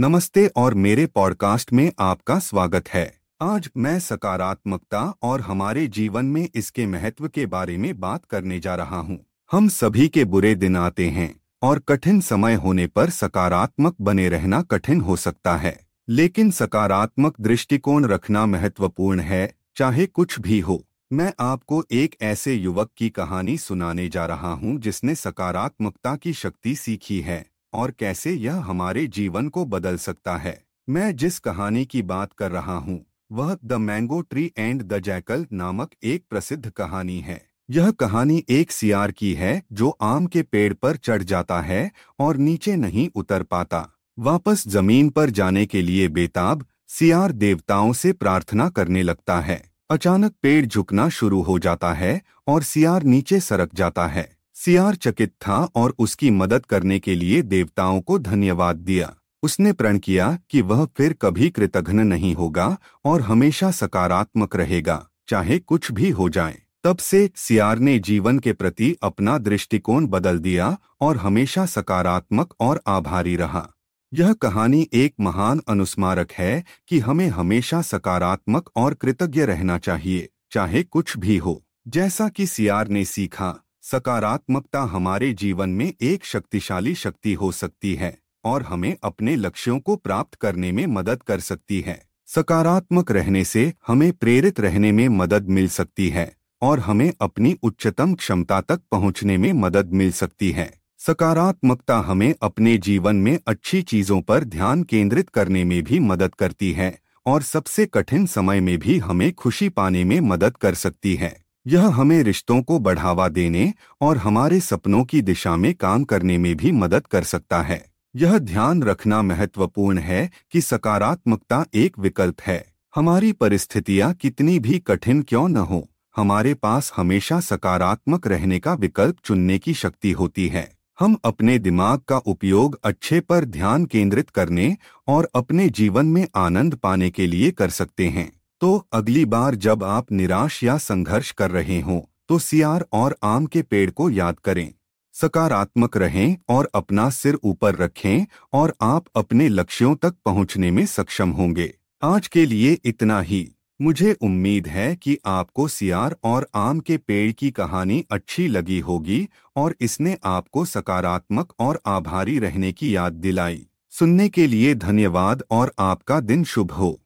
नमस्ते और मेरे पॉडकास्ट में आपका स्वागत है। आज मैं सकारात्मकता और हमारे जीवन में इसके महत्व के बारे में बात करने जा रहा हूँ। हम सभी के बुरे दिन आते हैं और कठिन समय होने पर सकारात्मक बने रहना कठिन हो सकता है। लेकिन सकारात्मक दृष्टिकोण रखना महत्वपूर्ण है, चाहे कुछ भी हो। मैं आपको एक ऐसे युवक की कहानी सुनाने जा रहा हूँ जिसने सकारात्मकता की शक्ति सीखी है। और कैसे यह हमारे जीवन को बदल सकता है। मैं जिस कहानी की बात कर रहा हूँ, वह the mango tree and the jackal नामक एक प्रसिद्ध कहानी है। यह कहानी एक सियार की है, जो आम के पेड़ पर चढ़ जाता है और नीचे नहीं उतर पाता। वापस ज़मीन पर जाने के लिए बेताब, सियार देवताओं से प्रार्थना करने लगता है। अचानक पेड़ झुकना शुरू हो जाता है और सियार नीचे सरक जाता है। सियार चकित था और उसकी मदद करने के लिए देवताओं को धन्यवाद दिया। उसने प्रण किया कि वह फिर कभी कृतघ्न नहीं होगा और हमेशा सकारात्मक रहेगा, चाहे कुछ भी हो जाए। तब से सियार ने जीवन के प्रति अपना दृष्टिकोण बदल दिया और हमेशा सकारात्मक और आभारी रहा। यह कहानी एक महान अनुस्मारक है कि हमें हमेशा सकारात्मक और कृतज्ञ रहना चाहिए, चाहे कुछ भी हो। जैसा कि सियार ने सीखा सकारात्मकता हमारे जीवन में एक शक्तिशाली शक्ति हो सकती है और हमें अपने लक्ष्यों को प्राप्त करने में मदद कर सकती है। सकारात्मक रहने से हमें प्रेरित रहने में मदद मिल सकती है और हमें अपनी उच्चतम क्षमता तक पहुँचने में मदद मिल सकती है। सकारात्मकता हमें अपने जीवन में अच्छी चीज़ों पर ध्यान केंद्रित करने में भी मदद करती है और सबसे कठिन समय में भी हमें खुशी पाने में मदद कर सकती है। यह हमें रिश्तों को बढ़ावा देने और हमारे सपनों की दिशा में काम करने में भी मदद कर सकता है। यह ध्यान रखना महत्वपूर्ण है कि सकारात्मकता एक विकल्प है। हमारी परिस्थितियाँ कितनी भी कठिन क्यों न हो, हमारे पास हमेशा सकारात्मक रहने का विकल्प चुनने की शक्ति होती है। हम अपने दिमाग का उपयोग अच्छे पर ध्यान केंद्रित करने और अपने जीवन में आनंद पाने के लिए कर सकते हैं। तो अगली बार जब आप निराश या संघर्ष कर रहे हों तो सियार और आम के पेड़ को याद करें। सकारात्मक रहें और अपना सिर ऊपर रखें और आप अपने लक्ष्यों तक पहुँचने में सक्षम होंगे। आज के लिए इतना ही। मुझे उम्मीद है कि आपको सियार और आम के पेड़ की कहानी अच्छी लगी होगी और इसने आपको सकारात्मक और आभारी रहने की याद दिलाई। सुनने के लिए धन्यवाद और आपका दिन शुभ हो।